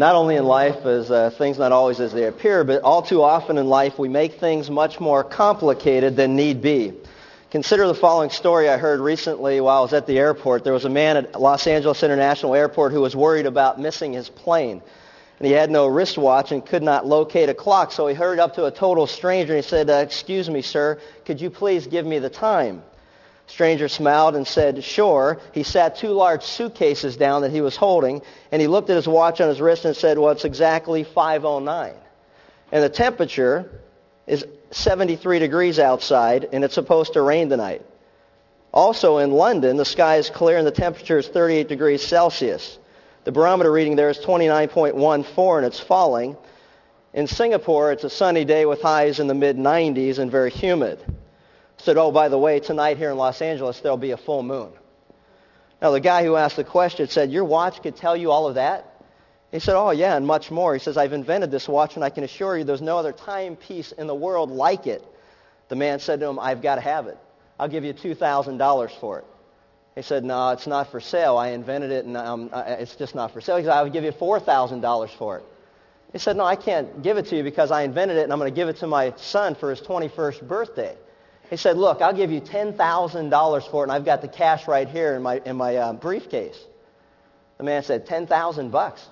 not only in life as uh, things not always as they appear, but all too often in life we make things much more complicated than need be. Consider the following story I heard recently while I was at the airport. There was a man at Los Angeles International Airport who was worried about missing his plane. And he had no wristwatch and could not locate a clock, so he hurried up to a total stranger and he said, uh, excuse me, sir, could you please give me the time? Stranger smiled and said, sure. He sat two large suitcases down that he was holding, and he looked at his watch on his wrist and said, well, it's exactly 509. And the temperature is 73 degrees outside, and it's supposed to rain tonight. Also in London, the sky is clear and the temperature is 38 degrees Celsius. The barometer reading there is 29.14 and it's falling. In Singapore, it's a sunny day with highs in the mid-90s and very humid said, oh, by the way, tonight here in Los Angeles, there'll be a full moon. Now, the guy who asked the question said, your watch could tell you all of that? He said, oh, yeah, and much more. He says, I've invented this watch, and I can assure you there's no other timepiece in the world like it. The man said to him, I've got to have it. I'll give you $2,000 for it. He said, no, it's not for sale. I invented it, and um, it's just not for sale. He said, I'll give you $4,000 for it. He said, no, I can't give it to you because I invented it, and I'm going to give it to my son for his 21st birthday. He said, look, I'll give you $10,000 for it, and I've got the cash right here in my, in my uh, briefcase. The man said, 10000 bucks.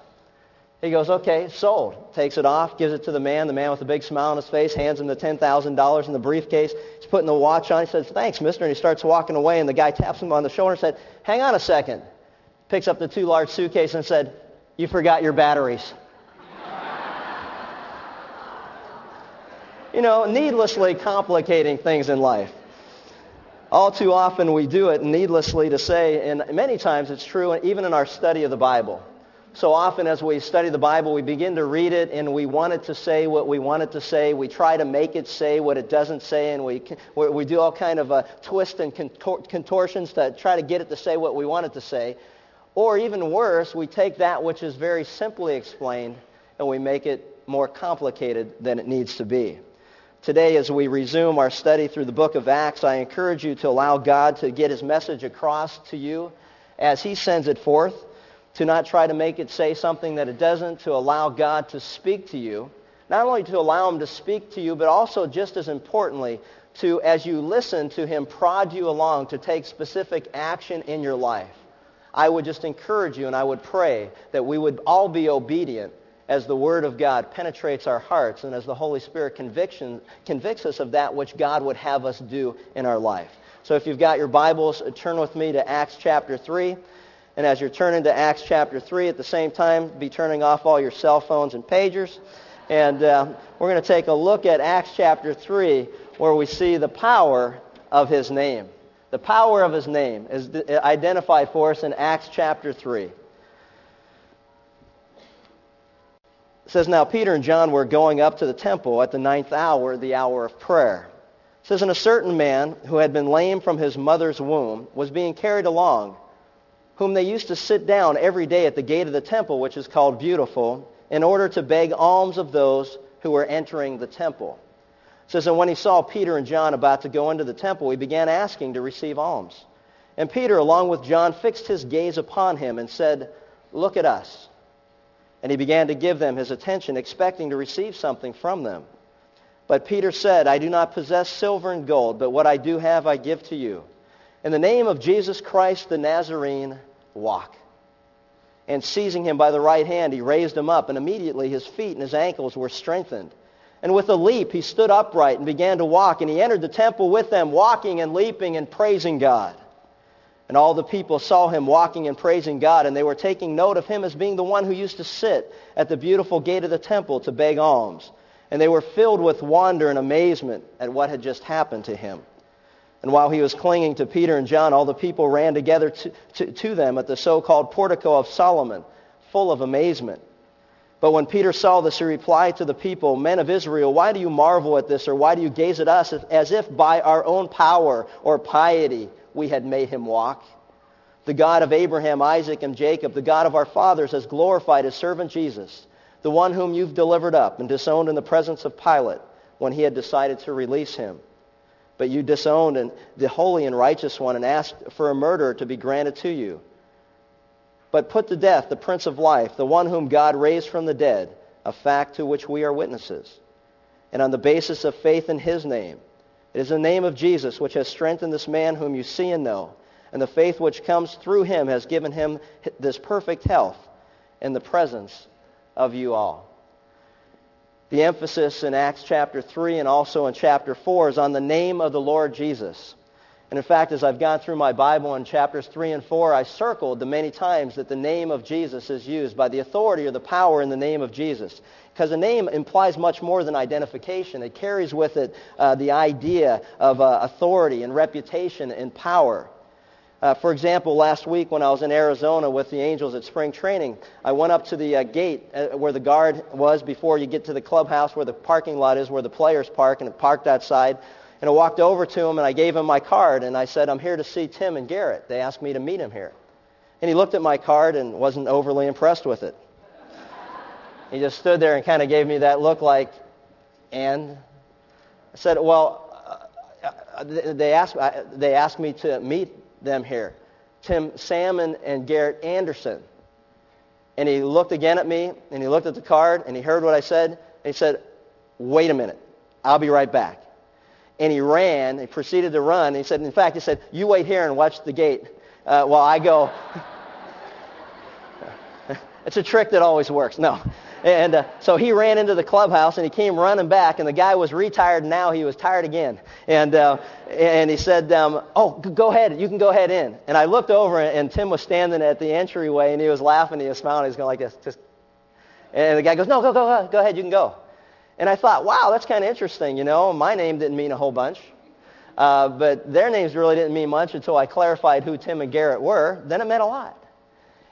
He goes, okay, sold. Takes it off, gives it to the man. The man with a big smile on his face hands him the $10,000 in the briefcase. He's putting the watch on. He says, thanks, mister. And he starts walking away, and the guy taps him on the shoulder and said, hang on a second. Picks up the two large suitcase and said, you forgot your batteries. You know, needlessly complicating things in life. All too often we do it needlessly to say, and many times it's true even in our study of the Bible. So often as we study the Bible, we begin to read it and we want it to say what we want it to say. We try to make it say what it doesn't say and we, we do all kind of uh, twists and contor- contortions to try to get it to say what we want it to say. Or even worse, we take that which is very simply explained and we make it more complicated than it needs to be. Today, as we resume our study through the book of Acts, I encourage you to allow God to get his message across to you as he sends it forth, to not try to make it say something that it doesn't, to allow God to speak to you. Not only to allow him to speak to you, but also just as importantly, to, as you listen to him, prod you along to take specific action in your life. I would just encourage you and I would pray that we would all be obedient as the Word of God penetrates our hearts and as the Holy Spirit conviction, convicts us of that which God would have us do in our life. So if you've got your Bibles, uh, turn with me to Acts chapter 3. And as you're turning to Acts chapter 3, at the same time, be turning off all your cell phones and pagers. And uh, we're going to take a look at Acts chapter 3, where we see the power of his name. The power of his name is identified for us in Acts chapter 3. It says, Now Peter and John were going up to the temple at the ninth hour, the hour of prayer. It says, And a certain man who had been lame from his mother's womb was being carried along, whom they used to sit down every day at the gate of the temple, which is called Beautiful, in order to beg alms of those who were entering the temple. It says, And when he saw Peter and John about to go into the temple, he began asking to receive alms. And Peter, along with John, fixed his gaze upon him and said, Look at us. And he began to give them his attention, expecting to receive something from them. But Peter said, I do not possess silver and gold, but what I do have I give to you. In the name of Jesus Christ the Nazarene, walk. And seizing him by the right hand, he raised him up, and immediately his feet and his ankles were strengthened. And with a leap, he stood upright and began to walk, and he entered the temple with them, walking and leaping and praising God. And all the people saw him walking and praising God, and they were taking note of him as being the one who used to sit at the beautiful gate of the temple to beg alms. And they were filled with wonder and amazement at what had just happened to him. And while he was clinging to Peter and John, all the people ran together to, to, to them at the so-called portico of Solomon, full of amazement. But when Peter saw this, he replied to the people, Men of Israel, why do you marvel at this, or why do you gaze at us as if by our own power or piety we had made him walk. The God of Abraham, Isaac, and Jacob, the God of our fathers, has glorified his servant Jesus, the one whom you've delivered up and disowned in the presence of Pilate when he had decided to release him. But you disowned the holy and righteous one and asked for a murderer to be granted to you. but put to death the Prince of Life, the one whom God raised from the dead, a fact to which we are witnesses. And on the basis of faith in his name, it is the name of Jesus which has strengthened this man whom you see and know, and the faith which comes through him has given him this perfect health in the presence of you all. The emphasis in Acts chapter 3 and also in chapter 4 is on the name of the Lord Jesus. And in fact, as I've gone through my Bible in chapters 3 and 4, I circled the many times that the name of Jesus is used by the authority or the power in the name of Jesus. Because a name implies much more than identification. It carries with it uh, the idea of uh, authority and reputation and power. Uh, for example, last week when I was in Arizona with the Angels at spring training, I went up to the uh, gate uh, where the guard was before you get to the clubhouse where the parking lot is, where the players park, and it parked outside. And I walked over to him and I gave him my card and I said, I'm here to see Tim and Garrett. They asked me to meet him here. And he looked at my card and wasn't overly impressed with it. he just stood there and kind of gave me that look like, and I said, well, uh, uh they, asked, uh, they asked me to meet them here. Tim Salmon and Garrett Anderson. And he looked again at me and he looked at the card and he heard what I said and he said, wait a minute, I'll be right back and he ran. He proceeded to run. He said, in fact, he said, you wait here and watch the gate uh, while I go. it's a trick that always works. No. And uh, so he ran into the clubhouse and he came running back, and the guy was retired. And now he was tired again. And, uh, and he said, um, Oh, go ahead. You can go ahead in. And I looked over, and Tim was standing at the entryway, and he was laughing. He was smiling. He was going like this. Just. And the guy goes, No, go, go, go ahead. You can go. And I thought, wow, that's kind of interesting. You know, my name didn't mean a whole bunch. Uh, but their names really didn't mean much until I clarified who Tim and Garrett were. Then it meant a lot.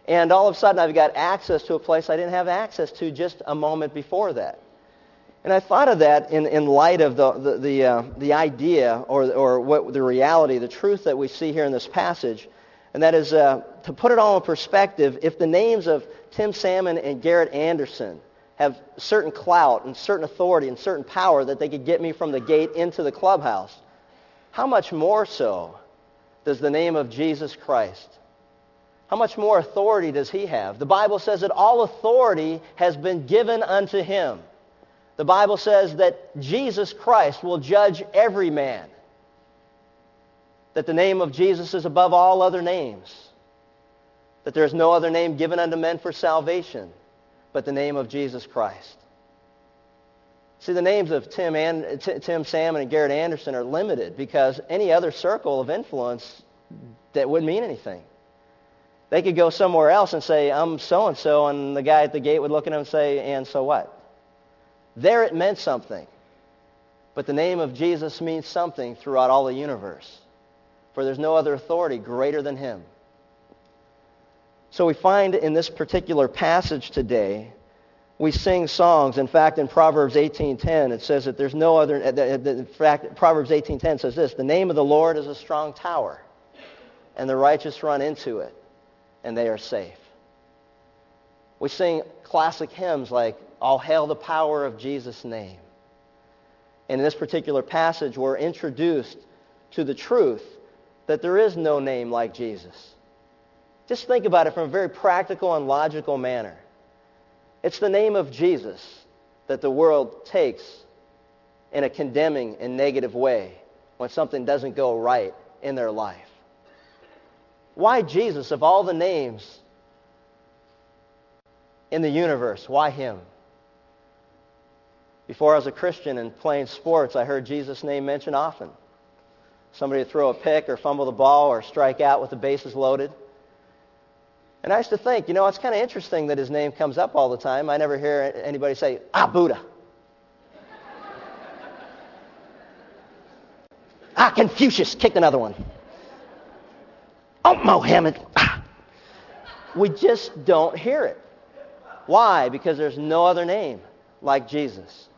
And all of a sudden, I've got access to a place I didn't have access to just a moment before that. And I thought of that in, in light of the, the, the, uh, the idea or, or what the reality, the truth that we see here in this passage. And that is, uh, to put it all in perspective, if the names of Tim Salmon and Garrett Anderson have certain clout and certain authority and certain power that they could get me from the gate into the clubhouse. How much more so does the name of Jesus Christ? How much more authority does he have? The Bible says that all authority has been given unto him. The Bible says that Jesus Christ will judge every man. That the name of Jesus is above all other names. That there is no other name given unto men for salvation but the name of Jesus Christ. See, the names of Tim, and, Tim Salmon and Garrett Anderson are limited because any other circle of influence that wouldn't mean anything. They could go somewhere else and say, I'm so-and-so, and the guy at the gate would look at them and say, and so what? There it meant something. But the name of Jesus means something throughout all the universe. For there's no other authority greater than him. So we find in this particular passage today, we sing songs. In fact, in Proverbs 18.10, it says that there's no other, uh, in fact, Proverbs 18.10 says this, the name of the Lord is a strong tower, and the righteous run into it, and they are safe. We sing classic hymns like, All Hail the Power of Jesus' Name. And in this particular passage, we're introduced to the truth that there is no name like Jesus. Just think about it from a very practical and logical manner. It's the name of Jesus that the world takes in a condemning and negative way when something doesn't go right in their life. Why Jesus of all the names in the universe? Why him? Before I was a Christian and playing sports, I heard Jesus' name mentioned often. Somebody would throw a pick or fumble the ball or strike out with the bases loaded. And I used to think, you know, it's kind of interesting that his name comes up all the time. I never hear anybody say, ah, Buddha. ah, Confucius kicked another one. Oh, Mohammed. Ah. We just don't hear it. Why? Because there's no other name like Jesus.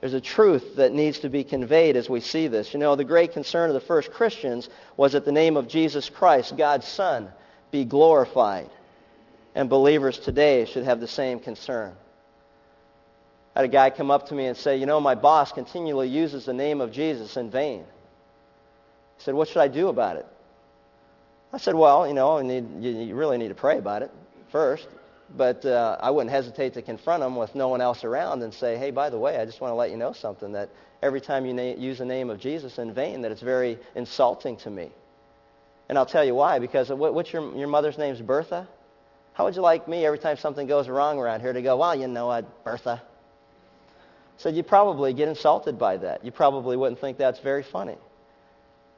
There's a truth that needs to be conveyed as we see this. You know, the great concern of the first Christians was that the name of Jesus Christ, God's Son, be glorified. And believers today should have the same concern. I had a guy come up to me and say, you know, my boss continually uses the name of Jesus in vain. He said, what should I do about it? I said, well, you know, you, need, you really need to pray about it first. But uh, I wouldn't hesitate to confront him with no one else around and say, hey, by the way, I just want to let you know something that every time you na- use the name of Jesus in vain, that it's very insulting to me. And I'll tell you why. Because what, what's your, your mother's name's Bertha? How would you like me every time something goes wrong around here to go, well, you know what, Bertha? Said you'd probably get insulted by that. You probably wouldn't think that's very funny.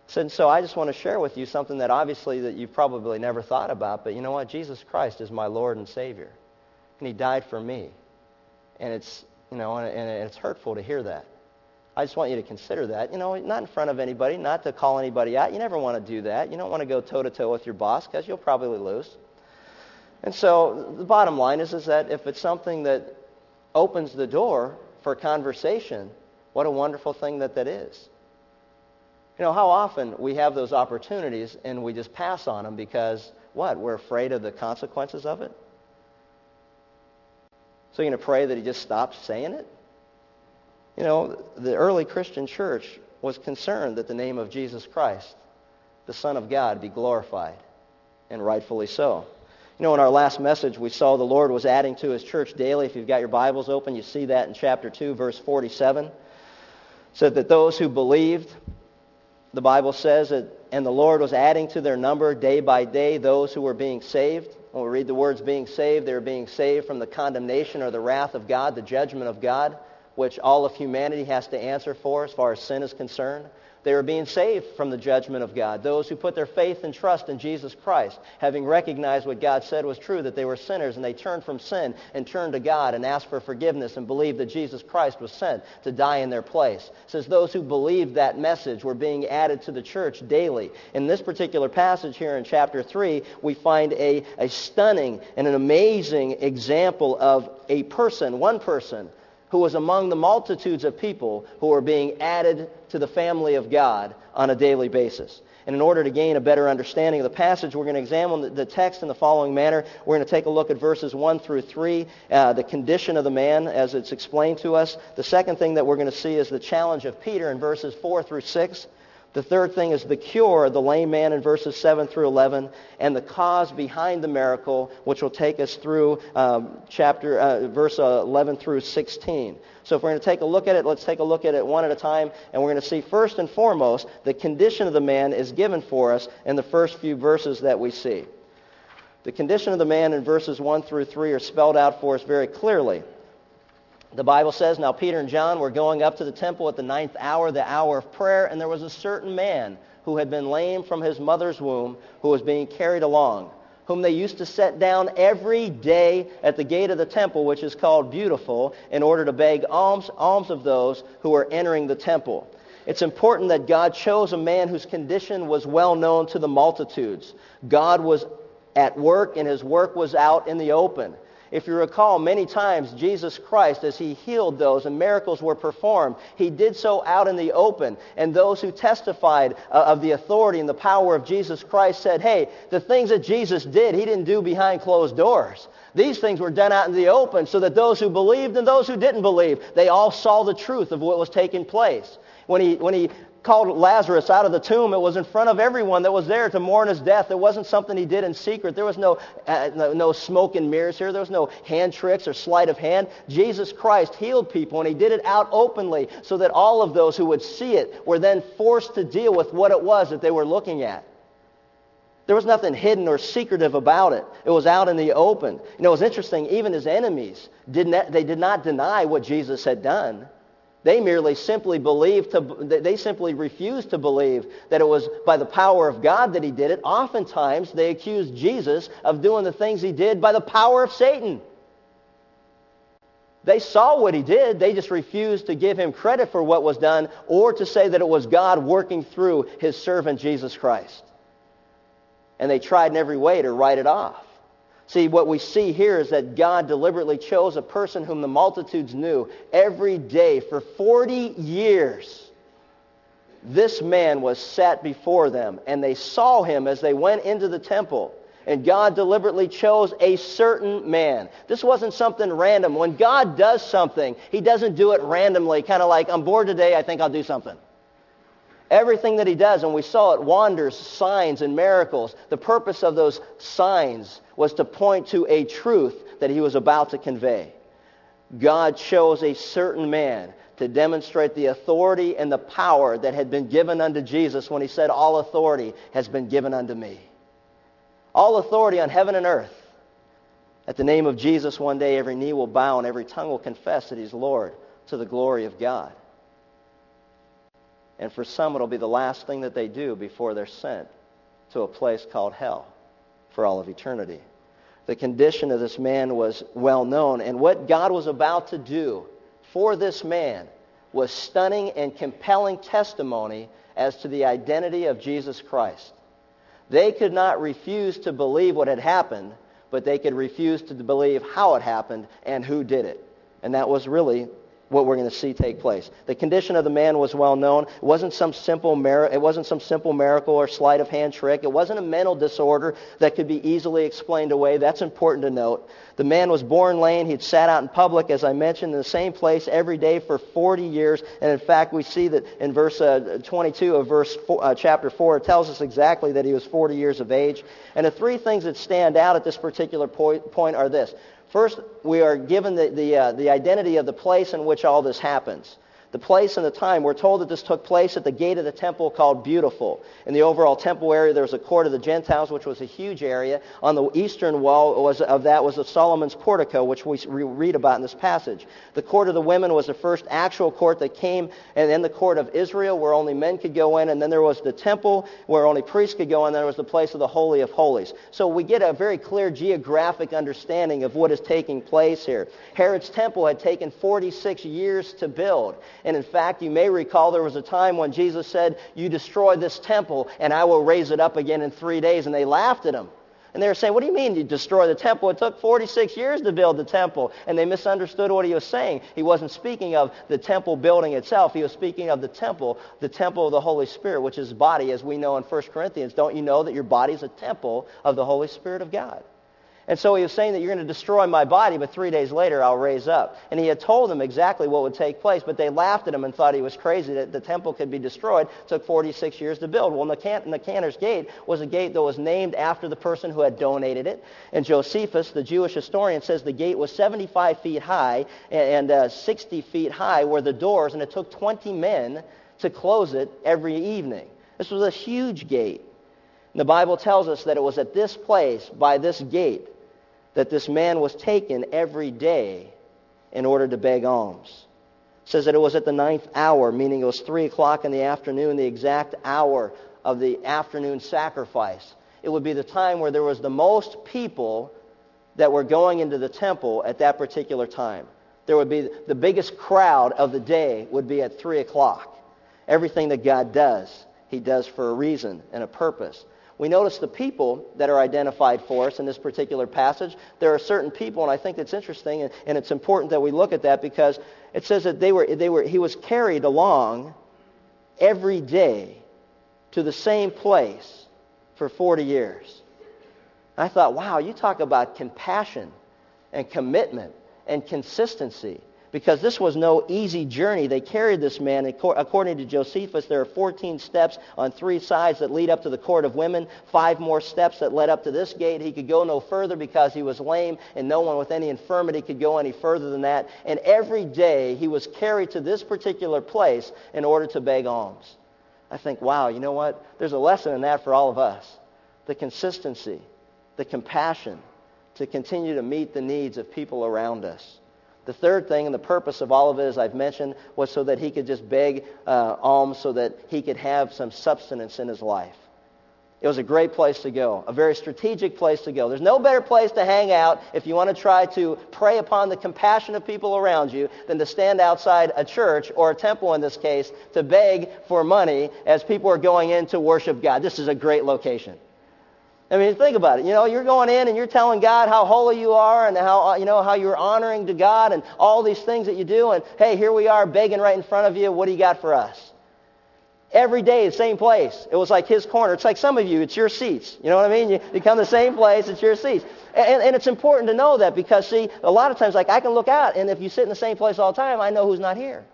Said, so I just want to share with you something that obviously that you've probably never thought about, but you know what? Jesus Christ is my Lord and Savior. And he died for me. And it's, you know, and, and it's hurtful to hear that. I just want you to consider that. You know, not in front of anybody, not to call anybody out. You never want to do that. You don't want to go toe-to-toe with your boss because you'll probably lose. And so the bottom line is, is that if it's something that opens the door for conversation, what a wonderful thing that that is. You know, how often we have those opportunities and we just pass on them because, what, we're afraid of the consequences of it? So you're going to pray that he just stops saying it? You know, the early Christian church was concerned that the name of Jesus Christ, the Son of God, be glorified, and rightfully so. You know, in our last message, we saw the Lord was adding to his church daily. If you've got your Bibles open, you see that in chapter 2, verse 47. Said that those who believed, the Bible says that, and the Lord was adding to their number day by day those who were being saved. When we read the words being saved, they were being saved from the condemnation or the wrath of God, the judgment of God, which all of humanity has to answer for as far as sin is concerned. They were being saved from the judgment of God. Those who put their faith and trust in Jesus Christ, having recognized what God said was true, that they were sinners, and they turned from sin and turned to God and asked for forgiveness and believed that Jesus Christ was sent to die in their place. Says those who believed that message were being added to the church daily. In this particular passage here in chapter 3, we find a, a stunning and an amazing example of a person, one person, who was among the multitudes of people who were being added to the family of God on a daily basis. And in order to gain a better understanding of the passage, we're going to examine the text in the following manner. We're going to take a look at verses 1 through 3, uh, the condition of the man as it's explained to us. The second thing that we're going to see is the challenge of Peter in verses 4 through 6. The third thing is the cure the lame man in verses 7 through 11, and the cause behind the miracle, which will take us through um, chapter, uh, verse uh, 11 through 16. So if we're going to take a look at it, let's take a look at it one at a time, and we're going to see first and foremost, the condition of the man is given for us in the first few verses that we see. The condition of the man in verses 1 through 3 are spelled out for us very clearly. The Bible says, Now Peter and John were going up to the temple at the ninth hour, the hour of prayer, and there was a certain man who had been lame from his mother's womb, who was being carried along, whom they used to set down every day at the gate of the temple, which is called Beautiful, in order to beg alms, alms of those who were entering the temple. It's important that God chose a man whose condition was well known to the multitudes. God was at work, and his work was out in the open. If you recall, many times Jesus Christ, as he healed those and miracles were performed, he did so out in the open. And those who testified uh, of the authority and the power of Jesus Christ said, hey, the things that Jesus did, he didn't do behind closed doors. These things were done out in the open so that those who believed and those who didn't believe, they all saw the truth of what was taking place. When he, when he called Lazarus out of the tomb, it was in front of everyone that was there to mourn his death. It wasn't something he did in secret. There was no, uh, no, no, smoke and mirrors here. There was no hand tricks or sleight of hand. Jesus Christ healed people, and he did it out openly so that all of those who would see it were then forced to deal with what it was that they were looking at. There was nothing hidden or secretive about it. It was out in the open. You know, it was interesting. Even his enemies, did not, they did not deny what Jesus had done. They merely simply believed to, they simply refused to believe that it was by the power of God that he did it. Oftentimes, they accused Jesus of doing the things he did by the power of Satan. They saw what he did. They just refused to give him credit for what was done or to say that it was God working through his servant Jesus Christ. And they tried in every way to write it off. See, what we see here is that God deliberately chose a person whom the multitudes knew every day for 40 years. This man was set before them, and they saw him as they went into the temple. And God deliberately chose a certain man. This wasn't something random. When God does something, he doesn't do it randomly, kind of like, I'm bored today, I think I'll do something. Everything that he does, and we saw it, wonders, signs, and miracles. The purpose of those signs was to point to a truth that he was about to convey. God chose a certain man to demonstrate the authority and the power that had been given unto Jesus when he said, all authority has been given unto me. All authority on heaven and earth. At the name of Jesus, one day every knee will bow and every tongue will confess that he's Lord to the glory of God. And for some, it'll be the last thing that they do before they're sent to a place called hell for all of eternity. The condition of this man was well known, and what God was about to do for this man was stunning and compelling testimony as to the identity of Jesus Christ. They could not refuse to believe what had happened, but they could refuse to believe how it happened and who did it. And that was really what we're going to see take place. The condition of the man was well known. It wasn't some simple it wasn't some simple miracle or sleight of hand trick. It wasn't a mental disorder that could be easily explained away. That's important to note. The man was born lame. He'd sat out in public, as I mentioned, in the same place every day for 40 years. And in fact, we see that in verse uh, 22 of verse four, uh, chapter 4, it tells us exactly that he was 40 years of age. And the three things that stand out at this particular point, point are this. First, we are given the, the, uh, the identity of the place in which all this happens the place and the time. We're told that this took place at the gate of the temple called Beautiful. In the overall temple area, there was a court of the Gentiles, which was a huge area. On the eastern wall was, of that was the Solomon's portico, which we read about in this passage. The court of the women was the first actual court that came, and then the court of Israel, where only men could go in, and then there was the temple, where only priests could go in, and then there was the place of the Holy of Holies. So we get a very clear geographic understanding of what is taking place here. Herod's temple had taken 46 years to build. And in fact, you may recall there was a time when Jesus said, you destroy this temple and I will raise it up again in three days. And they laughed at him. And they were saying, what do you mean you destroy the temple? It took 46 years to build the temple. And they misunderstood what he was saying. He wasn't speaking of the temple building itself. He was speaking of the temple, the temple of the Holy Spirit, which is body, as we know in 1 Corinthians. Don't you know that your body is a temple of the Holy Spirit of God? And so he was saying that you're going to destroy my body, but three days later I'll raise up. And he had told them exactly what would take place, but they laughed at him and thought he was crazy that the temple could be destroyed. It took 46 years to build. Well, Nicanor's gate was a gate that was named after the person who had donated it. And Josephus, the Jewish historian, says the gate was 75 feet high and uh, 60 feet high were the doors, and it took 20 men to close it every evening. This was a huge gate. And the Bible tells us that it was at this place, by this gate, that this man was taken every day in order to beg alms. It says that it was at the ninth hour, meaning it was 3 o'clock in the afternoon, the exact hour of the afternoon sacrifice. It would be the time where there was the most people that were going into the temple at that particular time. There would be the biggest crowd of the day would be at 3 o'clock. Everything that God does, he does for a reason and a purpose. We notice the people that are identified for us in this particular passage. There are certain people, and I think it's interesting, and, and it's important that we look at that because it says that they were, they were, he was carried along every day to the same place for 40 years. I thought, wow, you talk about compassion and commitment and consistency because this was no easy journey. They carried this man. According to Josephus, there are 14 steps on three sides that lead up to the court of women, five more steps that led up to this gate. He could go no further because he was lame, and no one with any infirmity could go any further than that. And every day he was carried to this particular place in order to beg alms. I think, wow, you know what? There's a lesson in that for all of us. The consistency, the compassion to continue to meet the needs of people around us. The third thing, and the purpose of all of it, as I've mentioned, was so that he could just beg uh, alms so that he could have some substance in his life. It was a great place to go, a very strategic place to go. There's no better place to hang out if you want to try to prey upon the compassion of people around you than to stand outside a church or a temple in this case to beg for money as people are going in to worship God. This is a great location. I mean, think about it. You know, you're going in and you're telling God how holy you are and how, you know, how you're honoring to God and all these things that you do. And hey, here we are begging right in front of you. What do you got for us? Every day, the same place. It was like his corner. It's like some of you, it's your seats. You know what I mean? You, you come the same place, it's your seats. And, and it's important to know that because, see, a lot of times, like, I can look out, and if you sit in the same place all the time, I know who's not here.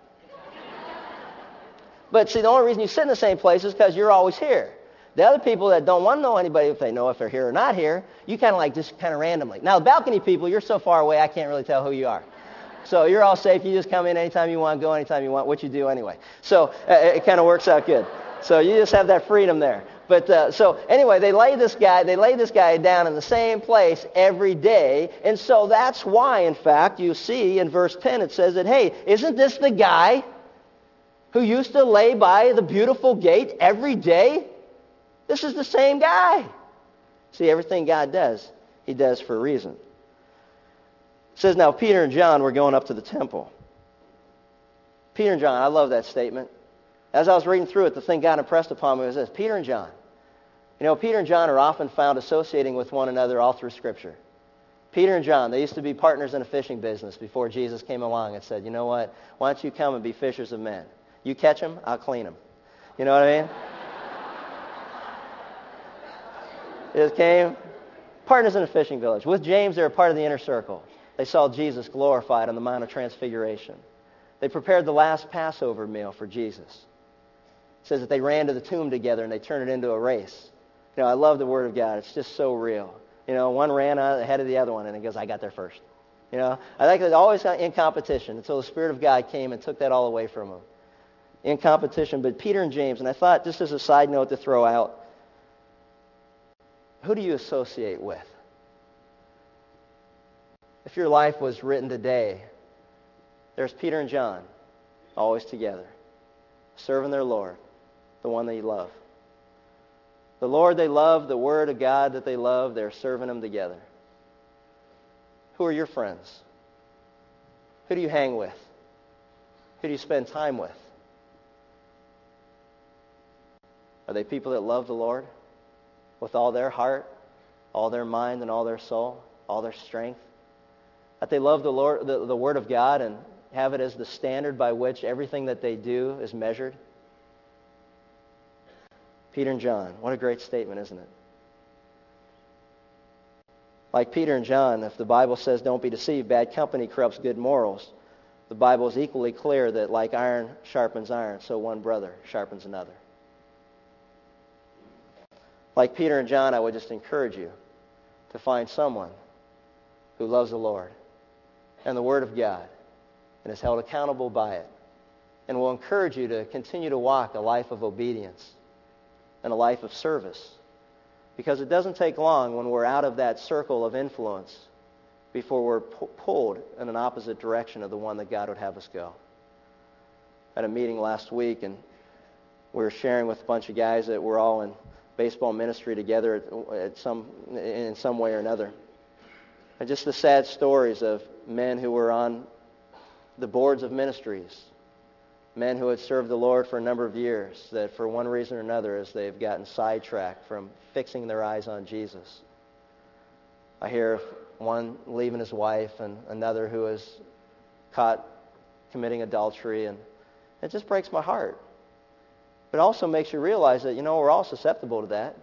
But see, the only reason you sit in the same place is because you're always here. The other people that don't want to know anybody, if they know if they're here or not here, you kind of like just kind of randomly. Now, the balcony people, you're so far away, I can't really tell who you are. So you're all safe. You just come in anytime you want, go anytime you want, what you do anyway. So uh, it kind of works out good. So you just have that freedom there. But uh, so anyway, they lay this guy, they lay this guy down in the same place every day. And so that's why, in fact, you see in verse 10, it says that, hey, isn't this the guy who used to lay by the beautiful gate every day? This is the same guy. See, everything God does, he does for a reason. It says, now Peter and John were going up to the temple. Peter and John, I love that statement. As I was reading through it, the thing God impressed upon me was this Peter and John. You know, Peter and John are often found associating with one another all through Scripture. Peter and John, they used to be partners in a fishing business before Jesus came along and said, you know what? Why don't you come and be fishers of men? You catch them, I'll clean them. You know what I mean? Just came, partners in a fishing village. With James, they were part of the inner circle. They saw Jesus glorified on the Mount of Transfiguration. They prepared the last Passover meal for Jesus. It says that they ran to the tomb together and they turned it into a race. You know, I love the Word of God. It's just so real. You know, one ran ahead of the other one and it goes, I got there first. You know, I think they're always in competition until the Spirit of God came and took that all away from them. In competition, but Peter and James, and I thought just as a side note to throw out, who do you associate with? If your life was written today, there's Peter and John, always together, serving their Lord, the one they love. The Lord they love, the Word of God that they love, they're serving them together. Who are your friends? Who do you hang with? Who do you spend time with? Are they people that love the Lord with all their heart, all their mind, and all their soul, all their strength? That they love the, Lord, the, the Word of God and have it as the standard by which everything that they do is measured? Peter and John. What a great statement, isn't it? Like Peter and John, if the Bible says don't be deceived, bad company corrupts good morals, the Bible is equally clear that like iron sharpens iron, so one brother sharpens another. Like Peter and John, I would just encourage you to find someone who loves the Lord and the Word of God and is held accountable by it and will encourage you to continue to walk a life of obedience and a life of service. Because it doesn't take long when we're out of that circle of influence before we're pu- pulled in an opposite direction of the one that God would have us go. At a meeting last week, and we were sharing with a bunch of guys that we're all in baseball ministry together at, some, in some way or another. And just the sad stories of men who were on the boards of ministries men who had served the Lord for a number of years that for one reason or another as they've gotten sidetracked from fixing their eyes on Jesus. I hear of one leaving his wife and another who is caught committing adultery and it just breaks my heart. But also makes you realize that, you know, we're all susceptible to that.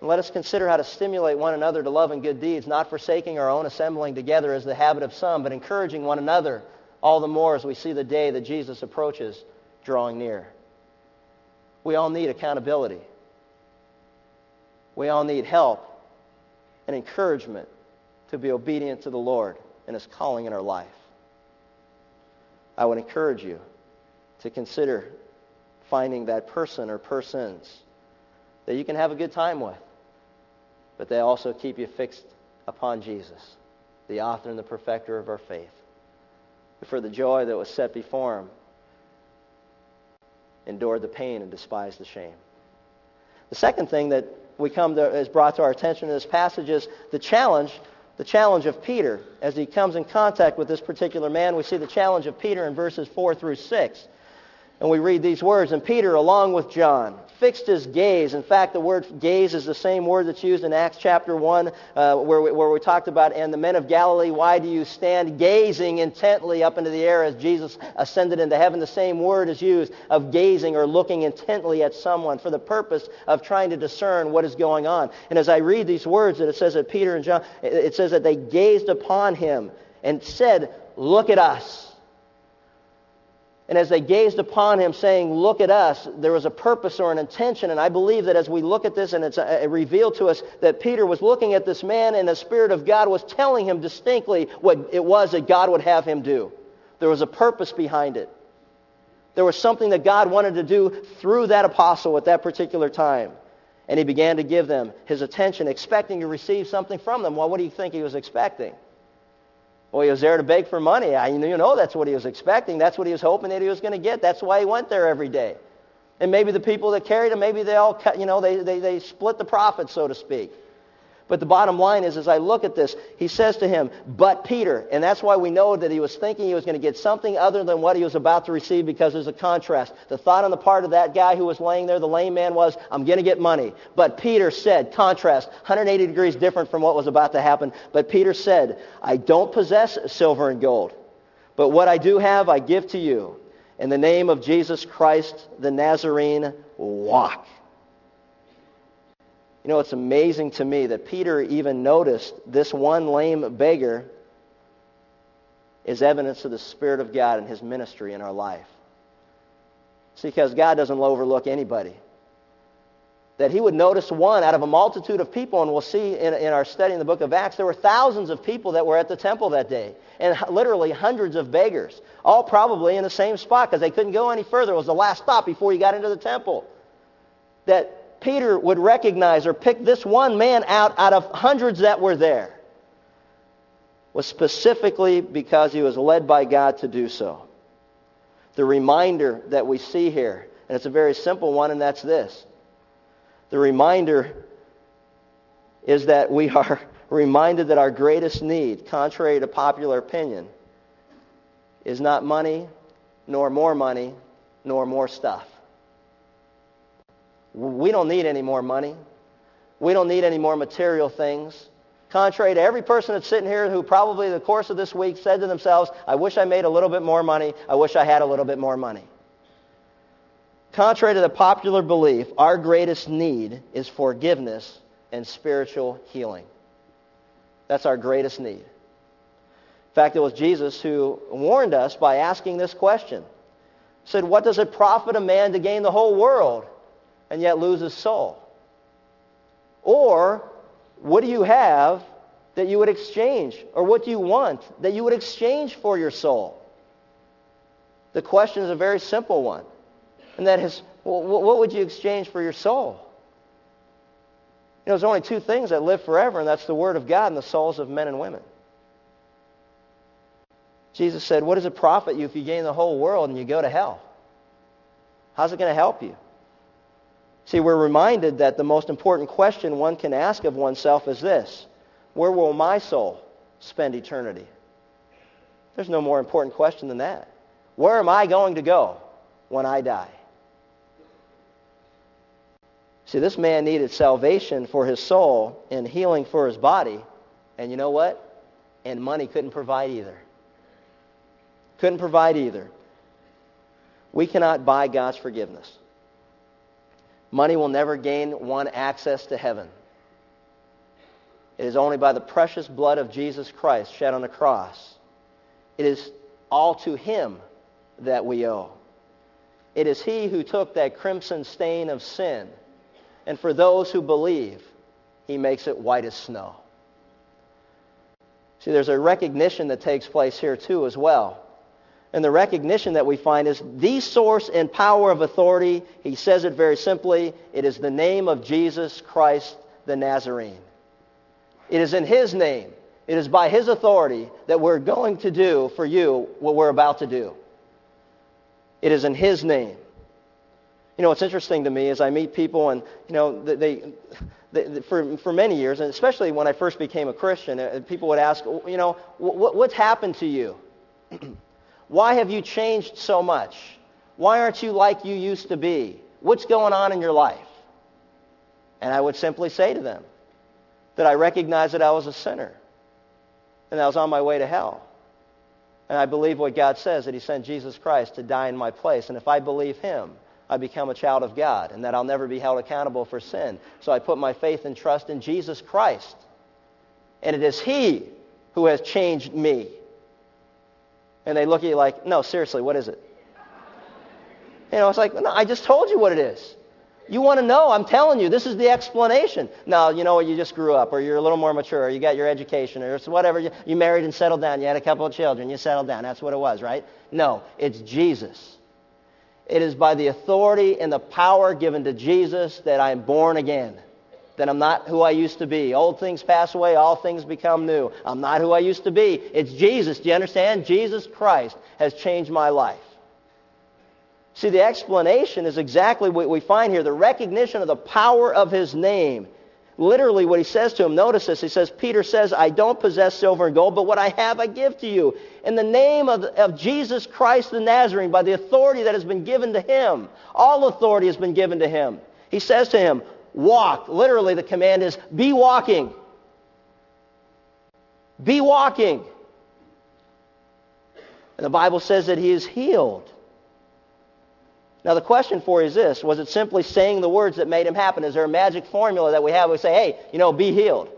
And let us consider how to stimulate one another to love and good deeds, not forsaking our own assembling together as the habit of some, but encouraging one another all the more as we see the day that Jesus approaches drawing near. We all need accountability. We all need help and encouragement to be obedient to the Lord and his calling in our life. I would encourage you to consider finding that person or persons that you can have a good time with, but they also keep you fixed upon Jesus, the author and the perfecter of our faith for the joy that was set before him, endured the pain and despised the shame. The second thing that we come to, is brought to our attention in this passage is the challenge, the challenge of Peter. As he comes in contact with this particular man, we see the challenge of Peter in verses 4 through 6. And we read these words, and Peter, along with John, fixed his gaze. In fact, the word gaze is the same word that's used in Acts chapter 1, uh, where, we, where we talked about, and the men of Galilee, why do you stand gazing intently up into the air as Jesus ascended into heaven? The same word is used of gazing or looking intently at someone for the purpose of trying to discern what is going on. And as I read these words, that it says that Peter and John, it says that they gazed upon him and said, look at us. And as they gazed upon him, saying, Look at us, there was a purpose or an intention. And I believe that as we look at this and it's uh, revealed to us that Peter was looking at this man and the Spirit of God was telling him distinctly what it was that God would have him do. There was a purpose behind it. There was something that God wanted to do through that apostle at that particular time. And he began to give them his attention, expecting to receive something from them. Well, what do you think he was expecting? Well, he was there to beg for money. I, you know that's what he was expecting. That's what he was hoping that he was going to get. That's why he went there every day. And maybe the people that carried him, maybe they all, cut you know, they, they, they split the profit, so to speak. But the bottom line is, as I look at this, he says to him, but Peter. And that's why we know that he was thinking he was going to get something other than what he was about to receive because there's a contrast. The thought on the part of that guy who was laying there, the lame man, was, I'm going to get money. But Peter said, contrast, 180 degrees different from what was about to happen. But Peter said, I don't possess silver and gold. But what I do have, I give to you. In the name of Jesus Christ, the Nazarene, walk. You know, it's amazing to me that Peter even noticed this one lame beggar is evidence of the Spirit of God and his ministry in our life. See, because God doesn't overlook anybody. That he would notice one out of a multitude of people, and we'll see in, in our study in the book of Acts, there were thousands of people that were at the temple that day, and literally hundreds of beggars, all probably in the same spot because they couldn't go any further. It was the last stop before you got into the temple. That Peter would recognize or pick this one man out out of hundreds that were there was specifically because he was led by God to do so. The reminder that we see here, and it's a very simple one, and that's this. The reminder is that we are reminded that our greatest need, contrary to popular opinion, is not money, nor more money, nor more stuff. We don't need any more money. We don't need any more material things. Contrary to every person that's sitting here who probably the course of this week said to themselves, I wish I made a little bit more money. I wish I had a little bit more money. Contrary to the popular belief, our greatest need is forgiveness and spiritual healing. That's our greatest need. In fact, it was Jesus who warned us by asking this question. He said, What does it profit a man to gain the whole world and yet lose his soul? Or what do you have that you would exchange? Or what do you want that you would exchange for your soul? The question is a very simple one. And that is, what would you exchange for your soul? You know, there's only two things that live forever, and that's the Word of God and the souls of men and women. Jesus said, what does it profit you if you gain the whole world and you go to hell? How's it going to help you? See, we're reminded that the most important question one can ask of oneself is this Where will my soul spend eternity? There's no more important question than that. Where am I going to go when I die? See, this man needed salvation for his soul and healing for his body. And you know what? And money couldn't provide either. Couldn't provide either. We cannot buy God's forgiveness. Money will never gain one access to heaven. It is only by the precious blood of Jesus Christ shed on the cross. It is all to him that we owe. It is he who took that crimson stain of sin, and for those who believe, he makes it white as snow. See, there's a recognition that takes place here too as well and the recognition that we find is the source and power of authority. He says it very simply. It is the name of Jesus Christ the Nazarene. It is in his name. It is by his authority that we're going to do for you what we're about to do. It is in his name. You know, what's interesting to me is I meet people and, you know, they, they, for, for many years, and especially when I first became a Christian, uh, people would ask, you know, what, what's happened to you? Why have you changed so much? Why aren't you like you used to be? What's going on in your life? And I would simply say to them that I recognized that I was a sinner and I was on my way to hell. And I believe what God says, that he sent Jesus Christ to die in my place. And if I believe him, I become a child of God and that I'll never be held accountable for sin. So I put my faith and trust in Jesus Christ. And it is he who has changed me. And they look at you like, no, seriously, what is it? You know, it's like, no, I just told you what it is. You want to know, I'm telling you, this is the explanation. No, you know what, you just grew up, or you're a little more mature, or you got your education, or it's whatever. You, you married and settled down, you had a couple of children, you settled down. That's what it was, right? No, it's Jesus. It is by the authority and the power given to Jesus that I'm born again. That I'm not who I used to be. Old things pass away, all things become new. I'm not who I used to be. It's Jesus. Do you understand? Jesus Christ has changed my life. See, the explanation is exactly what we find here the recognition of the power of his name. Literally, what he says to him, notice this. He says, Peter says, I don't possess silver and gold, but what I have I give to you. In the name of, of Jesus Christ the Nazarene, by the authority that has been given to him, all authority has been given to him. He says to him, Walk. Literally, the command is, Be walking. Be walking. And the Bible says that he is healed. Now, the question for you is this Was it simply saying the words that made him happen? Is there a magic formula that we have? We say, hey, you know, be healed.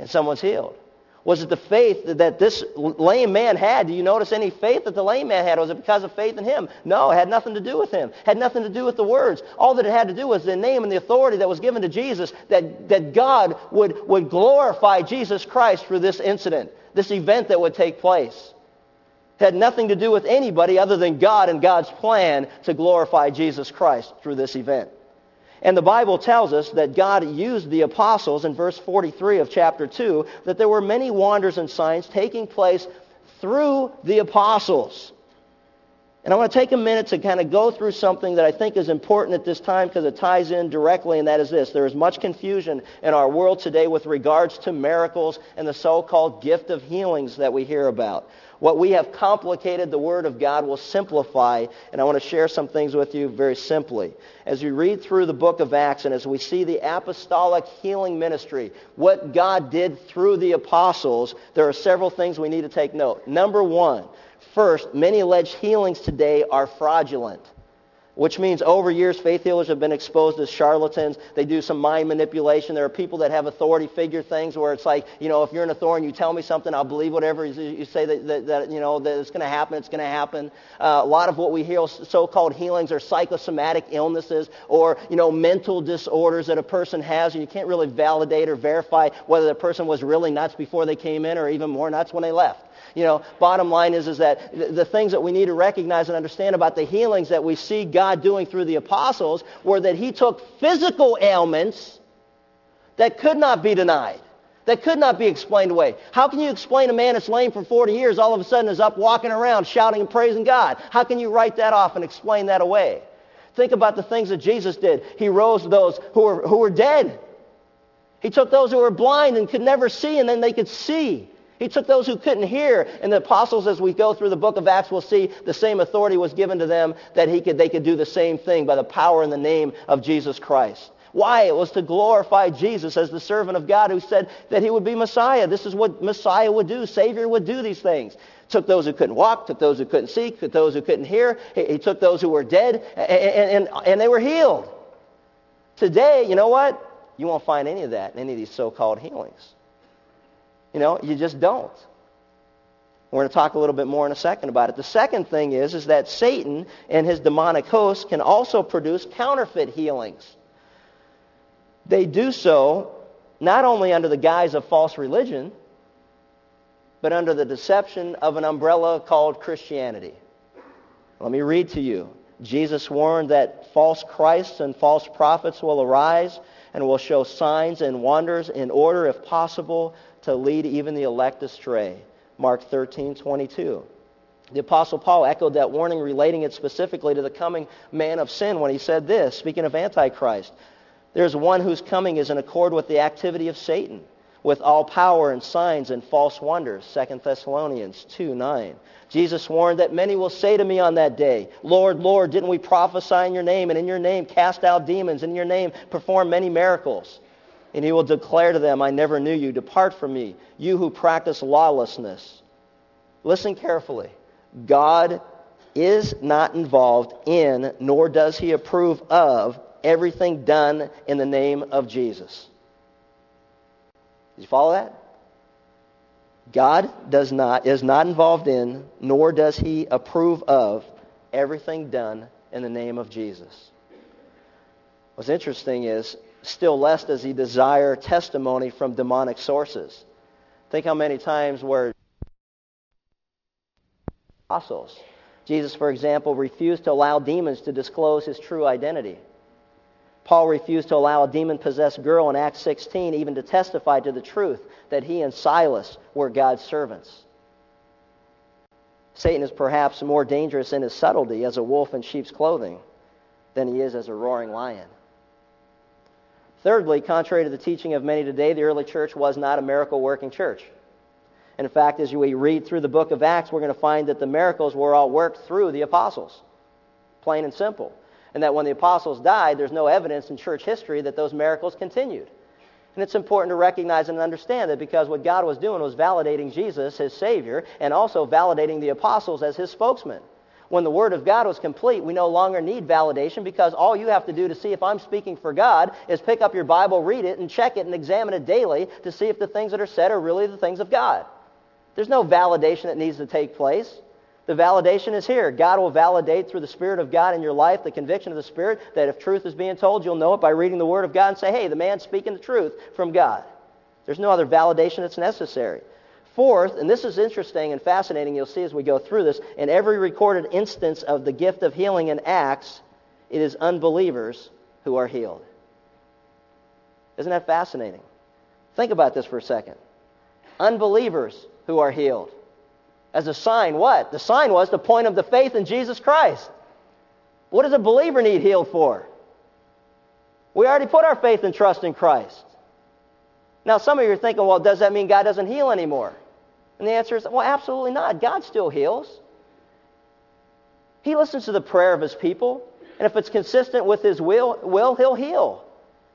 And someone's healed. Was it the faith that this lame man had? Do you notice any faith that the lame man had? Was it because of faith in him? No, it had nothing to do with him. It had nothing to do with the words. All that it had to do was the name and the authority that was given to Jesus, that, that God would, would glorify Jesus Christ through this incident, this event that would take place had nothing to do with anybody other than God and God's plan to glorify Jesus Christ through this event. And the Bible tells us that God used the apostles in verse 43 of chapter 2, that there were many wonders and signs taking place through the apostles. And I want to take a minute to kind of go through something that I think is important at this time because it ties in directly, and that is this. There is much confusion in our world today with regards to miracles and the so-called gift of healings that we hear about. What we have complicated, the Word of God will simplify, and I want to share some things with you very simply. As we read through the book of Acts and as we see the apostolic healing ministry, what God did through the apostles, there are several things we need to take note. Number one, First, many alleged healings today are fraudulent which means over years faith healers have been exposed as charlatans. They do some mind manipulation. There are people that have authority figure things where it's like, you know, if you're an authority and you tell me something, I'll believe whatever you say that, that, that you know, that it's going to happen, it's going to happen. Uh, a lot of what we hear so-called healings are psychosomatic illnesses or, you know, mental disorders that a person has and you can't really validate or verify whether the person was really nuts before they came in or even more nuts when they left. You know, bottom line is, is that the things that we need to recognize and understand about the healings that we see God doing through the apostles were that he took physical ailments that could not be denied, that could not be explained away. How can you explain a man that's lame for 40 years all of a sudden is up walking around shouting and praising God? How can you write that off and explain that away? Think about the things that Jesus did. He rose those who were, who were dead. He took those who were blind and could never see, and then they could see. He took those who couldn't hear, and the apostles, as we go through the book of Acts, will see the same authority was given to them that he could, they could do the same thing by the power and the name of Jesus Christ. Why? It was to glorify Jesus as the servant of God who said that he would be Messiah. This is what Messiah would do. Savior would do these things. Took those who couldn't walk, took those who couldn't see, took those who couldn't hear. He, took those who were dead, and, and, and they were healed. Today, you know what? You won't find any of that in any of these so-called healings. You know, you just don't. We're going to talk a little bit more in a second about it. The second thing is, is that Satan and his demonic hosts can also produce counterfeit healings. They do so not only under the guise of false religion, but under the deception of an umbrella called Christianity. Let me read to you. Jesus warned that false Christs and false prophets will arise and will show signs and wonders in order, if possible, to lead even the elect astray. Mark 13, 22. The Apostle Paul echoed that warning, relating it specifically to the coming man of sin when he said this, speaking of Antichrist. There's one whose coming is in accord with the activity of Satan, with all power and signs and false wonders. 2 Thessalonians 2, 9. Jesus warned that many will say to me on that day, Lord, Lord, didn't we prophesy in your name, and in your name cast out demons, and in your name perform many miracles? And he will declare to them, I never knew you. Depart from me, you who practice lawlessness. Listen carefully. God is not involved in, nor does he approve of, everything done in the name of Jesus. Did you follow that? God does not, is not involved in, nor does he approve of, everything done in the name of Jesus. What's interesting is, still less does he desire testimony from demonic sources. Think how many times where apostles. Jesus, for example, refused to allow demons to disclose his true identity. Paul refused to allow a demon possessed girl in Acts 16 even to testify to the truth that he and Silas were God's servants. Satan is perhaps more dangerous in his subtlety as a wolf in sheep's clothing than he is as a roaring lion. Thirdly, contrary to the teaching of many today, the early church was not a miracle working church. And in fact, as we read through the book of Acts, we're going to find that the miracles were all worked through the apostles. Plain and simple and that when the apostles died, there's no evidence in church history that those miracles continued. And it's important to recognize and understand that because what God was doing was validating Jesus, his Savior, and also validating the apostles as his spokesman. When the Word of God was complete, we no longer need validation because all you have to do to see if I'm speaking for God is pick up your Bible, read it, and check it and examine it daily to see if the things that are said are really the things of God. There's no validation that needs to take place. The validation is here. God will validate through the Spirit of God in your life, the conviction of the Spirit, that if truth is being told, you'll know it by reading the Word of God and say, hey, the man's speaking the truth from God. There's no other validation that's necessary. Fourth, and this is interesting and fascinating, you'll see as we go through this, in every recorded instance of the gift of healing in Acts, it is unbelievers who are healed. Isn't that fascinating? Think about this for a second. Unbelievers who are healed as a sign. What? The sign was the point of the faith in Jesus Christ. What does a believer need healed for? We already put our faith and trust in Christ. Now, some of you are thinking, well, does that mean God doesn't heal anymore? And the answer is, well, absolutely not. God still heals. He listens to the prayer of his people, and if it's consistent with his will, will he'll heal.